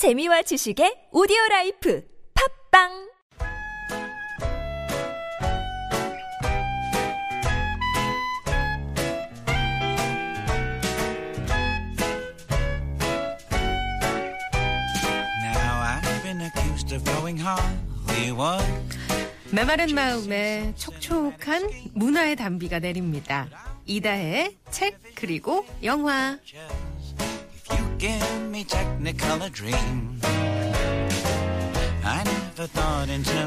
재미와 지식의 오디오 라이프 팝빵 Now I've been accused of going Hollywood. 메마른 마음에 촉촉한 문화의 단비가 내립니다. 이다혜의 책 그리고 영화. Give me Technicolor dream. I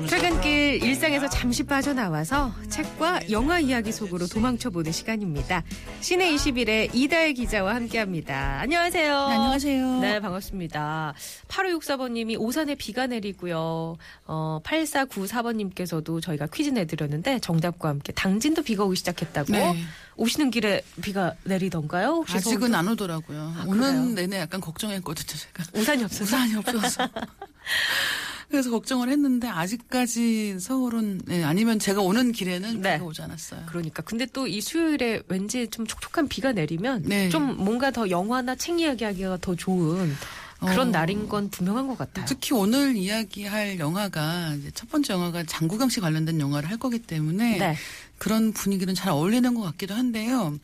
퇴근길 일상에서 잠시 빠져나와서 책과 영화 이야기 속으로 도망쳐보는 시간입니다. 시내 21의 이다혜 기자와 함께합니다. 안녕하세요. 안녕하세요. 네, 반갑습니다. 8564번님이 오산에 비가 내리고요. 어, 8494번님께서도 저희가 퀴즈 내드렸는데 정답과 함께 당진도 비가 오기 시작했다고. 네. 오시는 길에 비가 내리던가요? 혹시 아직은 서울도? 안 오더라고요. 아, 그래요? 오는 내내 약간 걱정했거든요, 제가. 우산이 없어서. 우산이 없어서. 그래서 걱정을 했는데 아직까지 서울은 네, 아니면 제가 오는 길에는 네. 비가 오지 않았어요. 그러니까 근데 또 이 수요일에 왠지 좀 촉촉한 비가 내리면 네. 좀 뭔가 더 영화나 책 이야기하기가 더 좋은 그런 어. 날인 건 분명한 것 같아요. 특히 오늘 이야기할 영화가 이제 첫 번째 영화가 장구경 씨 관련된 영화를 할 거기 때문에 네. 그런 분위기는 잘 어울리는 것 같기도 한데요.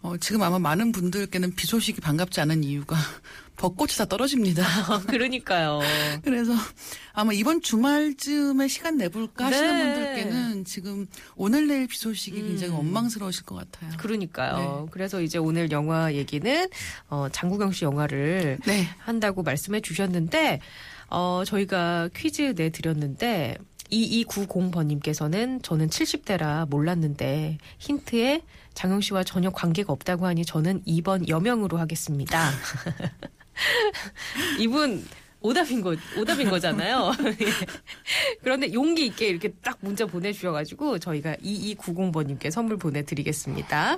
어, 지금 아마 많은 분들께는 비 소식이 반갑지 않은 이유가 벚꽃이 다 떨어집니다. 그러니까요. 그래서 아마 이번 주말쯤에 시간 내볼까 하시는 네. 분들께는 지금 오늘 내일 비 소식이 굉장히 음. 원망스러우실 것 같아요. 그러니까요. 네. 그래서 이제 오늘 영화 얘기는 어, 장구경 씨 영화를 네. 한다고 말씀해 주셨는데 어, 저희가 퀴즈 내드렸는데 2290번님께서는 저는 70대라 몰랐는데 힌트에 장영 씨와 전혀 관계가 없다고 하니 저는 2번 여명으로 하겠습니다. 이분 오답인 거 오답인 거잖아요. 예. 그런데 용기 있게 이렇게 딱 문자 보내주셔가지고 저희가 2290번님께 선물 보내드리겠습니다.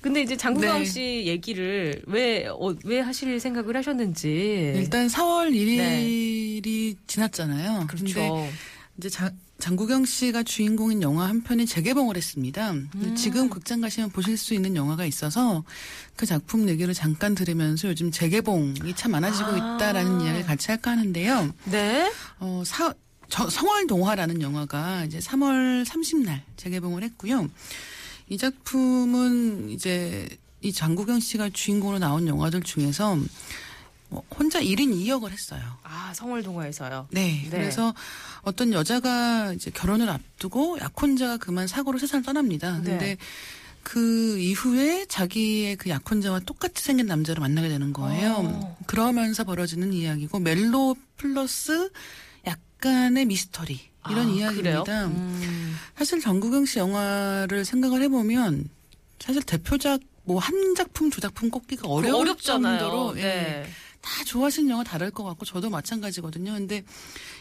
근데 이제 장구경 네. 씨 얘기를 왜, 어, 왜 하실 생각을 하셨는지. 일단 4월 1일이 네. 지났잖아요. 그렇죠. 근데 이제 자- 장구경 씨가 주인공인 영화 한 편이 재개봉을 했습니다. 음. 지금 극장 가시면 보실 수 있는 영화가 있어서 그 작품 얘기를 잠깐 들으면서 요즘 재개봉이 참 많아지고 아. 있다라는 이야기를 같이 할까 하는데요. 네. 어, 사, 저, 성월 동화라는 영화가 이제 3월 30날 재개봉을 했고요. 이 작품은 이제 이 장국영 씨가 주인공으로 나온 영화들 중에서 뭐 혼자 1인 2역을 했어요. 아, 성월동화에서요. 네. 네. 그래서 어떤 여자가 이제 결혼을 앞두고 약혼자가 그만 사고로 세상을 떠납니다. 네. 근데 그 이후에 자기의 그 약혼자와 똑같이 생긴 남자를 만나게 되는 거예요. 어. 그러면서 벌어지는 이야기고 멜로 플러스 약간의 미스터리 이런 아, 이야기입니다. 음. 사실 정국영 씨 영화를 생각을 해보면 사실 대표작 뭐 한 작품 두 작품 꼽기가 어려울 어렵잖아요. 정도로 예, 네. 다 좋아하시는 영화 다를 것 같고 저도 마찬가지거든요. 근데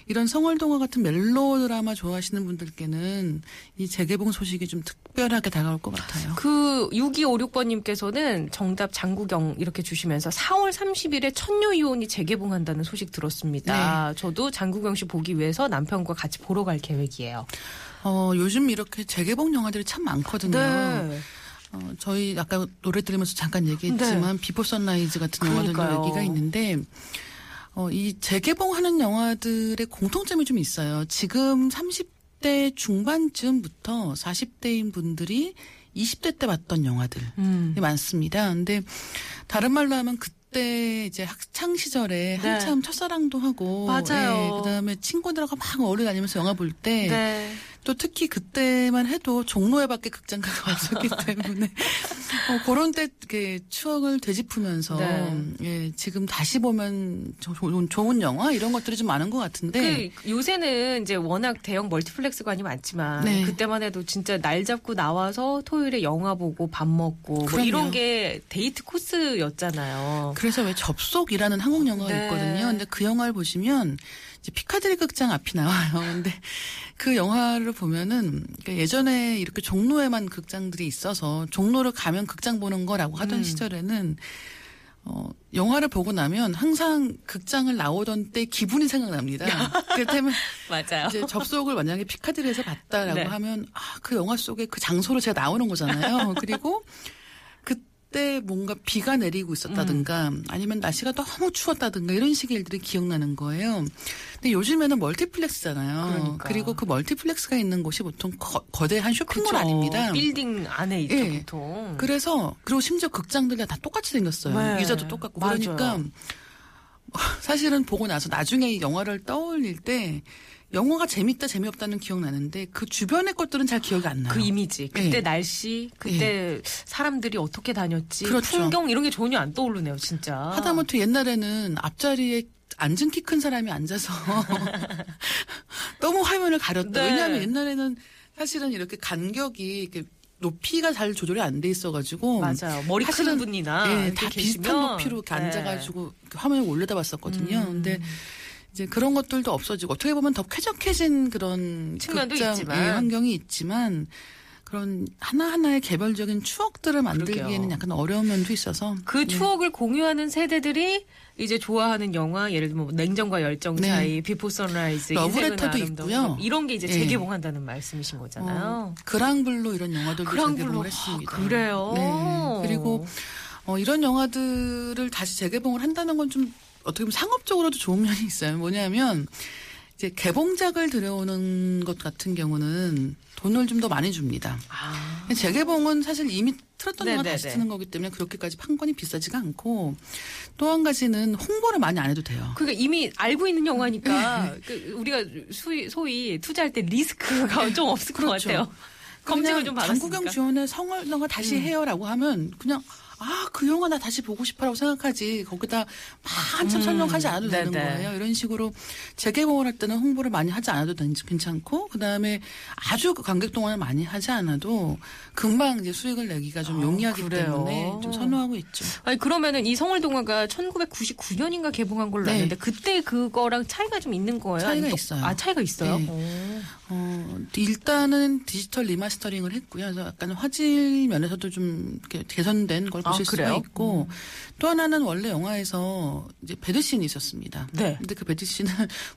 이런 성월동화 같은 멜로드라마 좋아하시는 분들께는 이 재개봉 소식이 좀 특별하게 다가올 것 같아요. 그 6256번님께서는 정답 장구경 이렇게 주시면서 4월 30일에 천녀이혼이 재개봉한다는 소식 들었습니다. 네. 저도 장구경 씨 보기 위해서 남편과 같이 보러 갈 계획이에요. 어, 요즘 이렇게 재개봉 영화들이 참 많거든요. 네. 어, 저희 아까 노래 들으면서 잠깐 얘기했지만 비포 선라이즈 같은 그러니까요. 얘기가 있는데 어, 이 재개봉하는 영화들의 공통점이 좀 있어요. 지금 30대 중반쯤부터 40대인 분들이 20대 때 봤던 영화들이 음. 많습니다. 근데 다른 말로 하면 그때 이제 학창 시절에 네. 한참 첫사랑도 하고 맞아요. 예, 그다음에 친구들하고 막 어울려 다니면서 영화 볼때 네. 또 특히 그때만 해도 종로에 밖에 극장가가 없었기 때문에 어, 그런 때 이렇게 추억을 되짚으면서 네. 예, 지금 다시 보면 조- 좋은, 좋은 영화 이런 것들이 좀 많은 것 같은데 그 요새는 이제 워낙 대형 멀티플렉스관이 많지만 네. 그때만 해도 진짜 날 잡고 나와서 토요일에 영화 보고 밥 먹고 뭐. 이런 게 데이트 코스였잖아요. 그래서 왜 접속이라는 한국 영화가 네. 있거든요. 근데 그 영화를 보시면 피카디리 극장 앞이 나와요. 근데 그 영화를 보면은 그러니까 예전에 이렇게 종로에만 극장들이 있어서 종로를 가면 극장 보는 거라고 하던 음. 시절에는 어, 영화를 보고 나면 항상 극장을 나오던 때 기분이 생각납니다. 그렇다면 맞아요. 이제 접속을 만약에 피카디리에서 봤다라고 네. 하면 아, 그 영화 속에 그 장소로 제가 나오는 거잖아요. 그리고 그때 뭔가 비가 내리고 있었다든가 음. 아니면 날씨가 너무 추웠다든가 이런 식의 일들이 기억나는 거예요. 근데 요즘에는 멀티플렉스잖아요. 그러니까. 그리고 멀티플렉스가 있는 곳이 보통 거, 대형 쇼핑몰 그쵸. 아니면 빌딩 안에 있죠, 예. 보통. 그래서 그리고 심지어 극장들이 다 똑같이 생겼어요. 네. 의자도 똑같고 맞아요. 그러니까 사실은 보고 나서 나중에 이 영화를 떠올릴 때 영화가 재밌다 재미없다는 기억 나는데 그 주변의 것들은 잘 기억이 안 나요. 그 이미지, 그때 예. 날씨, 그때 사람들이 어떻게 다녔지, 그렇죠. 풍경 이런 게 전혀 안 떠오르네요, 진짜. 하다못해 옛날에는 앞자리에 앉은 키 큰 사람이 앉아서 너무 화면을 가렸다. 네. 왜냐하면 옛날에는 사실은 이렇게 간격이 이렇게 높이가 잘 조절이 안 돼 있어가지고 맞아요. 머리 큰 분이나 예, 다 비슷한 계시면, 높이로 이렇게 네. 음. 앉아가지고 그 화면을 올려다봤었거든요. 근데 이제 그런 것들도 없어지고 어떻게 보면 더 쾌적해진 그런 측면도 극장, 있지만. 예, 환경이 있지만 그런 하나하나의 개별적인 추억들을 만들기에는 그러게요. 약간 어려운 면도 있어서 그 추억을 공유하는 세대들이 이제 좋아하는 영화 예를 들면 뭐 냉정과 열정 네. 사이, 비포 선라이즈, 러브레터도 있고요. 것, 이런 게 이제 예. 재개봉한다는 말씀이신 거잖아요. 어, 그랑블루 이런 영화들도 그랑블루. 재개봉을 했습니다. 아, 그래요? 네. 그리고 어, 이런 영화들을 다시 재개봉을 한다는 건 좀 어떻게 보면 상업적으로도 좋은 면이 있어요. 뭐냐면 이제 개봉작을 들여오는 것 같은 경우는 돈을 좀 더 많이 줍니다. 아, 재개봉은 사실 이미 틀었던 영화 다시 네네네. 트는 거기 때문에 그렇게까지 판권이 비싸지가 않고 또 한 가지는 홍보를 많이 안 해도 돼요. 그러니까 이미 알고 있는 영화니까 그 우리가 소위, 소위 투자할 때 리스크가 좀 없을 것 그렇죠. 같아요. 검증을 좀 받았으니까. 음. 장국영 주연의 성을 영화 다시 해요라고 하면 그냥 아 그 영화 나 다시 보고 싶어라고 생각하지 거기다 막 한참 설명하지 않아도 되는 음. 네네. 거예요. 이런 식으로 재개봉을 할 때는 홍보를 많이 하지 않아도 된- 괜찮고 그 다음에 아주 그 관객 동원을 많이 하지 않아도 금방 이제 수익을 내기가 좀 아, 용이하기 그래요? 때문에 좀 선호하고 있죠. 아니 그러면은 이 성월동화가 1999년인가 개봉한 걸로 네. 아는데 그때 그거랑 차이가 좀 있는 거예요? 차이가 있어요. 아 차이가 있어요? 네. 오. 어, 일단은 디지털 리마스터링을 했고요. 그래서 약간 화질 면에서도 좀 이렇게 개선된 걸 아, 보실 수가 그래요? 있고 또 하나는 원래 영화에서 이제 베드신이 있었습니다. 네. 근데 그 베드신을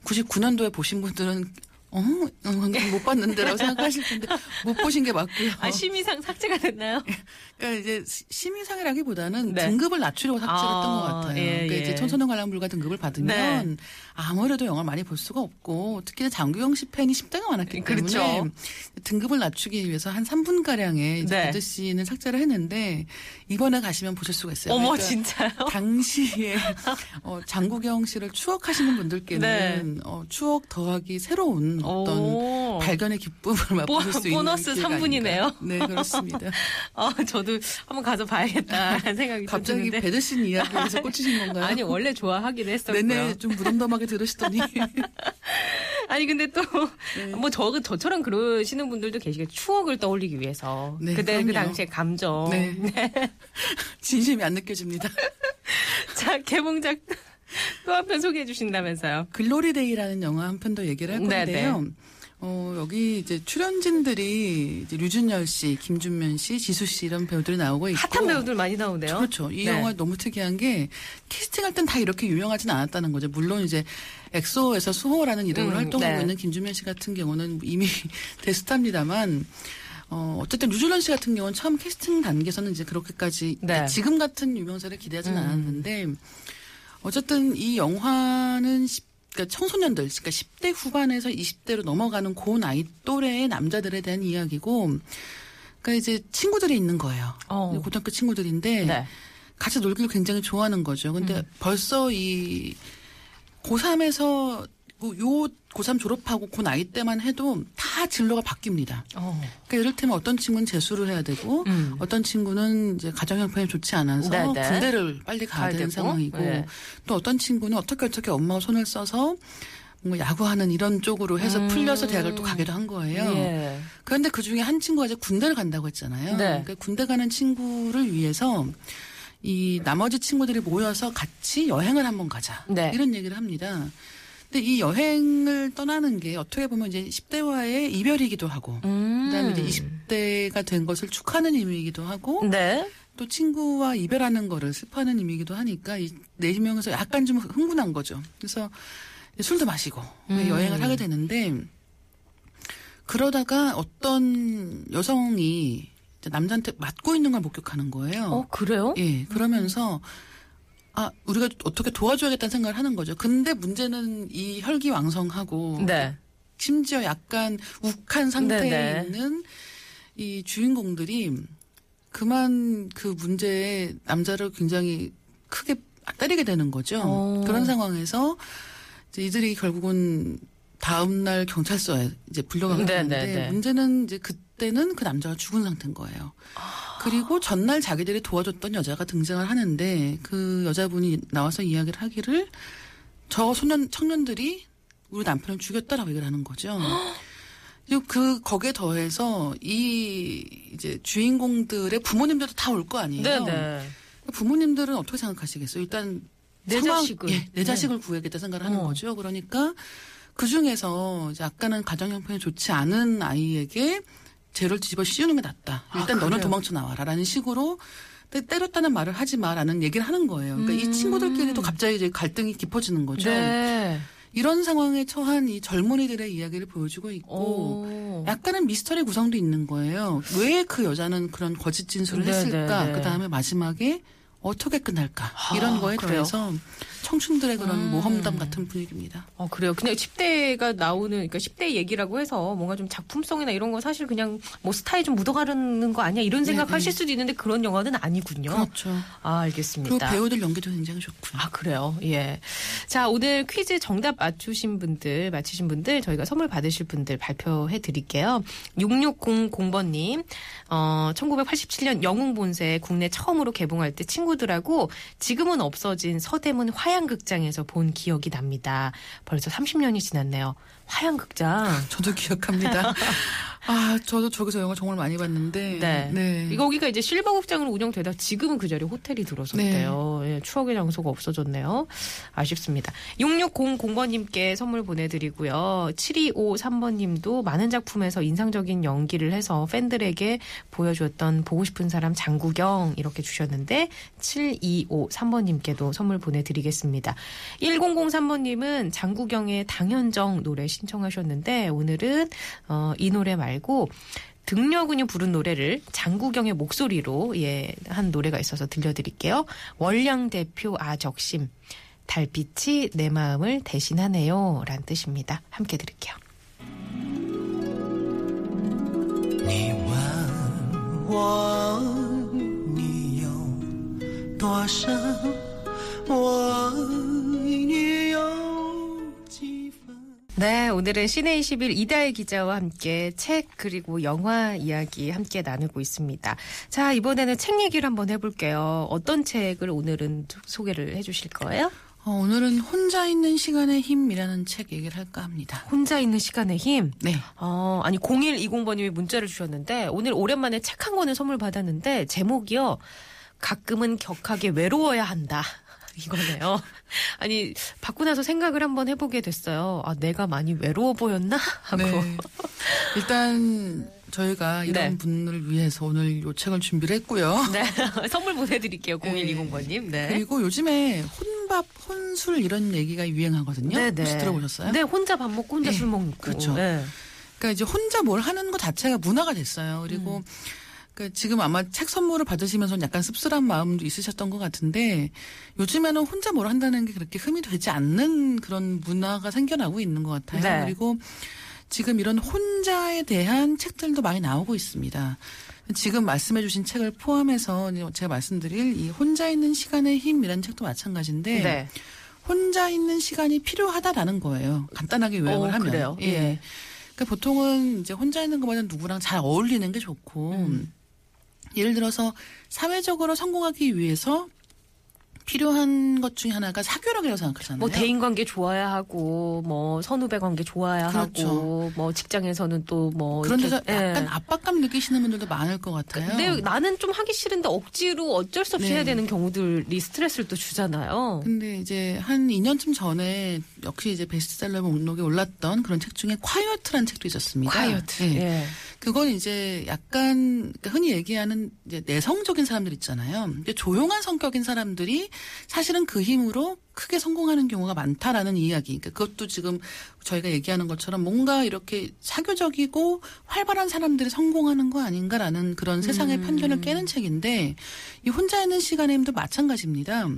99년도에 보신 분들은 어, 어, 못 봤는데라고 생각하실 텐데 못 보신 게 맞고요. 아 심의상 삭제가 됐나요? 그러니까 이제 시- 심의상이라기보다는 네. 등급을 낮추려고 삭제했던 아, 것 같아요. 예, 그러니까 예. 이제 청소년 관람 불가 등급을 받으면 네. 아무래도 영화를 많이 볼 수가 없고 특히나 장규영 씨 팬이 10대가 많았기 때문에 그렇죠. 등급을 낮추기 위해서 한 3분 가량의 네. 씬을 삭제를 했는데 이번에 가시면 보실 수가 있어요. 어머 그러니까 진짜요? 당시에 어, 장국영 씨를 추억하시는 분들께는 네. 어, 추억 더하기 새로운 어떤 오. 발견의 기쁨을 맛보실 수 있는 보너스 기회가 3분이네요. 아닌가. 네 그렇습니다. 아 저도 한번 가서 봐야겠다라는 생각이 좀 갑자기 드는데 베드신 이야기에서 꽂히신 건가요? 아니 원래 좋아하긴 했었고요. 내내 좀 무덤덤하게 들으시더니 아니 근데 또 네. 뭐저 저처럼 그러시는 분들도 계시겠 추억을 떠올리기 위해서 네, 그때 그. 당시의 감정. 네. 진심이 안 느껴집니다. 자 개봉작 또 한 편 소개해 주신다면서요. 글로리데이라는 영화 한 편 더 얘기를 할 네, 건데요. 어, 여기 이제 출연진들이 이제 류준열 씨, 김준면 씨, 지수 씨 이런 배우들이 나오고 있고 핫한 배우들 많이 나오네요. 그렇죠. 이 네. 영화 너무 특이한 게 캐스팅할 땐 다 이렇게 유명하진 않았다는 거죠. 물론 이제 엑소에서 수호라는 이름으로 음, 활동하고 네. 있는 김준면 씨 같은 경우는 이미 대스타입니다만 어, 어쨌든 류준현 씨 같은 경우는 처음 캐스팅 단계에서는 이제 그렇게까지 네. 지금 같은 유명세를 기대하지는 음. 않았는데 어쨌든 이 영화는 10, 그러니까 청소년들, 그러니까 10대 후반에서 20대로 넘어가는 고 나이 또래의 남자들에 대한 이야기고 그러니까 이제 친구들이 있는 거예요. 어. 고등학교 친구들인데 네. 같이 놀기를 굉장히 좋아하는 거죠. 근데 음. 벌써 이 고3에서 요 고3 졸업하고 그 나이 때만 해도 다 진로가 바뀝니다. 어. 그러니까 이를테면 어떤 친구는 재수를 해야 되고 음. 어떤 친구는 이제 가정 형편이 좋지 않아서 네네. 군대를 빨리 가야 가야 되는 되고, 상황이고 네. 또 어떤 친구는 어떻게 어떻게 엄마가 손을 써서 뭔가 야구하는 이런 쪽으로 해서 음. 풀려서 대학을 또 가기도 한 거예요. 예. 그런데 그 중에 한 친구가 이제 군대를 간다고 했잖아요. 네. 그러니까 군대 가는 친구를 위해서 이 나머지 친구들이 모여서 같이 여행을 한번 가자. 네. 이런 얘기를 합니다. 근데 이 여행을 떠나는 게 어떻게 보면 이제 10대와의 이별이기도 하고 음. 그다음에 이제 20대가 된 것을 축하하는 의미이기도 하고 네. 또 친구와 이별하는 거를 슬퍼하는 의미이기도 하니까 이 네 명에서 약간 좀 흥분한 거죠. 그래서 술도 마시고 음. 여행을 하게 되는데 그러다가 어떤 여성이 남자한테 맞고 있는 걸 목격하는 거예요. 어, 그래요? 예, 그러면서 아 우리가 어떻게 도와줘야겠다는 생각을 하는 거죠. 근데 문제는 이 혈기왕성하고 네. 심지어 약간 욱한 상태에 네네. 있는 이 주인공들이 그만 그 문제에 남자를 굉장히 크게 때리게 되는 거죠. 어. 그런 상황에서 이제 이들이 결국은 다음 날 경찰서에 이제 불려가게 네네네. 되는데 문제는 이제 그때는 그 남자가 죽은 상태인 거예요. 그리고 전날 자기들이 도와줬던 여자가 등장을 하는데 그 여자분이 나와서 이야기를 하기를 저 소년 청년들이 우리 남편을 죽였다라고 얘기를 하는 거죠. 그리고 그 거기에 더해서 이 이제 주인공들의 부모님들도 다 올 거 아니에요. 네네. 부모님들은 어떻게 생각하시겠어요? 일단 내 상황- 자식을. 예, 내 네. 자식을 구해야겠다 생각을 하는 어. 거죠. 그러니까 그 중에서 이제 약간은 가정 형편이 좋지 않은 아이에게 죄를 뒤집어 씌우는 게 낫다. 아, 일단 너는 그래요? 도망쳐 나와라라는 식으로 때- 때렸다는 말을 하지 마라는 얘기를 하는 거예요. 그러니까 이 친구들끼리도 갑자기 이제 갈등이 깊어지는 거죠. 음. 네. 이런 상황에 처한 이 젊은이들의 이야기를 보여주고 있고 오. 약간은 미스터리 구성도 있는 거예요. 왜 그 여자는 그런 거짓 진술을 네, 했을까? 네, 네. 그 다음에 마지막에 어떻게 끝날까? 아, 이런 거에 그래요? 대해서 청춘들의 그런 음. 모험담 같은 분위기입니다. 어, 그래요. 그냥 10대가 나오는, 그러니까 10대 얘기라고 해서 뭔가 좀 작품성이나 이런 건 사실 그냥 뭐 스타에 좀 묻어가는 거 아니야? 이런 생각하실 수도 있는데 그런 영화는 아니군요. 그렇죠. 아, 그리고 알겠습니다. 배우들 연기도 굉장히 좋고요. 아, 그래요? 예. 자, 오늘 퀴즈 정답 맞추신 분들, 맞히신 분들, 저희가 선물 받으실 분들 발표해 드릴게요. 6600번님, 어, 1987년 영웅본색 국내 처음으로 개봉할 때 친구들하고 지금은 없어진 서대문 화양 극장에서 본 기억이 납니다. 벌써 30년이 지났네요. 화양극장. 저도 기억합니다. 아, 저도 저기서 영화 정말 많이 봤는데. 네. 이거 여기가 이제 실버극장으로 운영되다 지금은 그 자리에 호텔이 들어섰대요. 예, 추억의 장소가 없어졌네요. 아쉽습니다. 6600번님께 선물 보내드리고요. 7253번님도 많은 작품에서 인상적인 연기를 해서 팬들에게 보여주었던 보고 싶은 사람 장구경 이렇게 주셨는데 7253번님께도 선물 보내드리겠습니다. 1003번님은 장구경의 당현정 노래 신청하셨는데 오늘은 어, 이 노래 말고 등려군이 부른 노래를 장구경의 목소리로 예, 한 노래가 있어서 들려드릴게요. 월량 대표 아적심 달빛이 내 마음을 대신하네요. 라는 뜻입니다. 함께 들을게요. 네, 오늘은 시내 21 이다혜 기자와 함께 책 그리고 영화 이야기 함께 나누고 있습니다. 자, 이번에는 책 얘기를 한번 해볼게요. 어떤 책을 오늘은 소개를 해주실 거예요? 어, 오늘은 혼자 있는 시간의 힘이라는 책 얘기를 할까 합니다. 혼자 있는 시간의 힘. 네. 어, 아니 0120번님이 문자를 주셨는데 오늘 오랜만에 책 한 권을 선물 받았는데 제목이요. 가끔은 격하게 외로워야 한다. 이거네요. 아니 받고 나서 생각을 한번 해보게 됐어요. 아 내가 많이 외로워 보였나 하고. 네. 일단 저희가 이런 네. 분을 위해서 오늘 요 책을 준비를 했고요. 네. 선물 보내드릴게요. 0120번님. 네. 그리고 요즘에 혼밥, 혼술 이런 얘기가 유행하거든요. 혹시 들어보셨어요? 네, 혼자 밥 먹고 혼자 네, 술 먹고. 그렇죠. 네. 그러니까 이제 혼자 뭘 하는 것 자체가 문화가 됐어요. 그리고 그러니까 지금 아마 책 선물을 받으시면서 약간 씁쓸한 마음도 있으셨던 것 같은데 요즘에는 혼자 뭘 한다는 게 그렇게 흠이 되지 않는 그런 문화가 생겨나고 있는 것 같아요. 네. 그리고 지금 이런 혼자에 대한 책들도 많이 나오고 있습니다. 지금 말씀해주신 책을 포함해서 제가 말씀드릴 이 혼자 있는 시간의 힘이라는 책도 마찬가지인데 네. 혼자 있는 시간이 필요하다라는 거예요. 간단하게 요약을 어, 하면. 그래요? 예. 예. 그러니까 보통은 이제 혼자 있는 것보다는 누구랑 잘 어울리는 게 좋고 음. 예를 들어서 사회적으로 성공하기 위해서 필요한 것 중에 하나가 사교력이라고 생각하잖아요. 뭐 대인 관계 좋아야 하고 뭐 선후배 관계 좋아야 그렇죠. 하고 뭐 직장에서는 또 뭐 그런 데서 약간 예. 압박감 느끼시는 분들도 많을 것 같아요. 근데 나는 좀 하기 싫은데 억지로 어쩔 수 없이 네. 해야 되는 경우들이 스트레스를 또 주잖아요. 근데 이제 한 2년쯤 전에 역시 이제 베스트셀러 목록에 올랐던 그런 책 중에 콰이어트라는 책도 있었습니다. 콰이어트. 예. 예. 그건 이제 약간 그러니까 흔히 얘기하는 이제 내성적인 사람들 있잖아요. 조용한 성격인 사람들이 사실은 그 힘으로 크게 성공하는 경우가 많다라는 이야기. 그러니까 그것도 지금 저희가 얘기하는 것처럼 뭔가 이렇게 사교적이고 활발한 사람들이 성공하는 거 아닌가라는 그런 세상의 편견을 깨는 책인데 이 혼자 있는 시간에도 마찬가지입니다.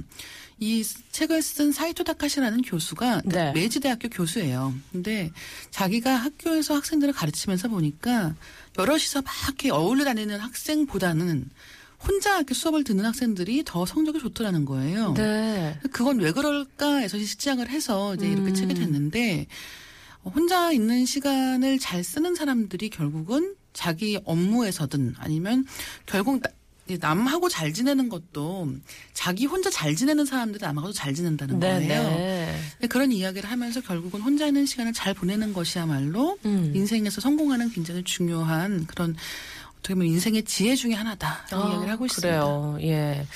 이 책을 쓴 사이토 다카시라는 교수가 네. 메이지 대학교 교수예요. 근데 자기가 학교에서 학생들을 가르치면서 보니까 여럿이서 막 이렇게 어울려 다니는 학생보다는 혼자 이렇게 수업을 듣는 학생들이 더 성적이 좋더라는 거예요. 네. 그건 왜 그럴까 해서 시작을 해서 이제 이렇게 음. 책이 됐는데 혼자 있는 시간을 잘 쓰는 사람들이 결국은 자기 업무에서든 아니면 결국 남하고 잘 지내는 것도 자기 혼자 잘 지내는 사람들이 남하고도 잘 지낸다는 네, 거예요. 네. 그런 이야기를 하면서 결국은 혼자 있는 시간을 잘 보내는 것이야말로 음. 인생에서 성공하는 굉장히 중요한 그런 어떻게 보면 인생의 지혜 중에 하나다라는 아, 이야기를 하고 있습니다. 그래요. 예.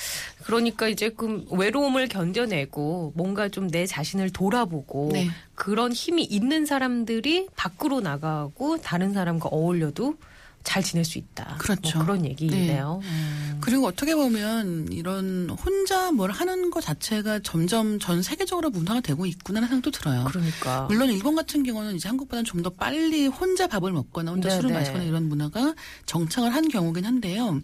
그러니까 이제 그 외로움을 견뎌내고 뭔가 좀 내 자신을 돌아보고 네. 그런 힘이 있는 사람들이 밖으로 나가고 다른 사람과 어울려도 잘 지낼 수 있다. 그렇죠. 뭐 그런 얘기네요. 음. 그리고 어떻게 보면 이런 혼자 뭘 하는 것 자체가 점점 전 세계적으로 문화가 되고 있구나라는 생각도 들어요. 그러니까. 물론 일본 같은 경우는 이제 한국보다는 좀 더 빨리 혼자 밥을 먹거나 혼자 네, 술을 네. 마시거나 이런 문화가 정착을 한 경우긴 한데요.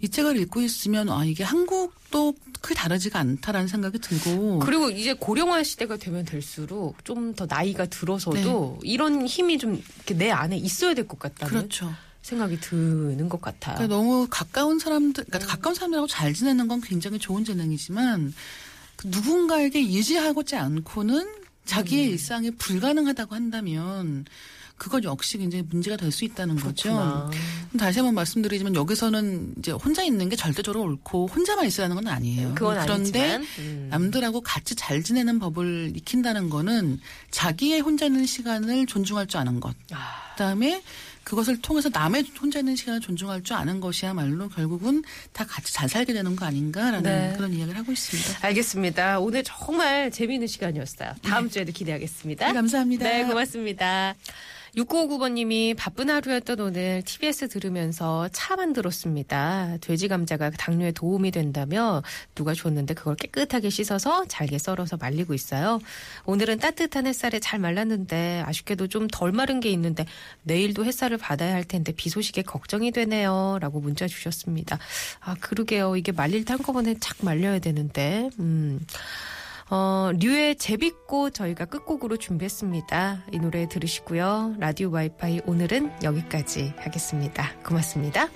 이 책을 읽고 있으면 아 이게 한국도 크게 다르지가 않다라는 생각이 들고 그리고 이제 고령화 시대가 되면 될수록 좀 더 나이가 들어서도 이런 힘이 좀 내 안에 있어야 될 것 같다는 네. 그렇죠. 생각이 드는 것 같아요. 그러니까 너무 가까운 사람들, 그러니까 음. 가까운 사람들하고 잘 지내는 건 굉장히 좋은 재능이지만 그 누군가에게 의지하고지 않고는 자기의 음. 일상이 불가능하다고 한다면 그건 역시 굉장히 문제가 될 수 있다는 그렇구나. 거죠. 다시 한번 말씀드리지만 여기서는 이제 혼자 있는 게 절대적으로 옳고 혼자만 있으라는 건 아니에요. 그건 그런데 음. 남들하고 같이 잘 지내는 법을 익힌다는 거는 자기의 혼자 있는 시간을 존중할 줄 아는 것. 아, 그다음에 그것을 통해서 남의 혼자 있는 시간을 존중할 줄 아는 것이야말로 결국은 다 같이 잘 살게 되는 거 아닌가라는 네. 그런 이야기를 하고 있습니다. 알겠습니다. 오늘 정말 재미있는 시간이었어요. 다음 주에도 기대하겠습니다. 네, 감사합니다. 네, 고맙습니다. 6959번님이 바쁜 하루였던 오늘 TBS 들으면서 차 만 들었습니다. 돼지 감자가 당뇨에 도움이 된다며 누가 줬는데 그걸 깨끗하게 씻어서 잘게 썰어서 말리고 있어요. 오늘은 따뜻한 햇살에 잘 말랐는데 아쉽게도 좀 덜 마른 게 있는데 내일도 햇살을 받아야 할 텐데 비 소식에 걱정이 되네요. 라고 문자 주셨습니다. 아, 그러게요. 이게 말릴 때 한꺼번에 착 말려야 되는데. 음. 어, 류의 제비꽃 저희가 끝곡으로 준비했습니다. 이 노래 들으시고요. 라디오 와이파이 오늘은 여기까지 하겠습니다. 고맙습니다.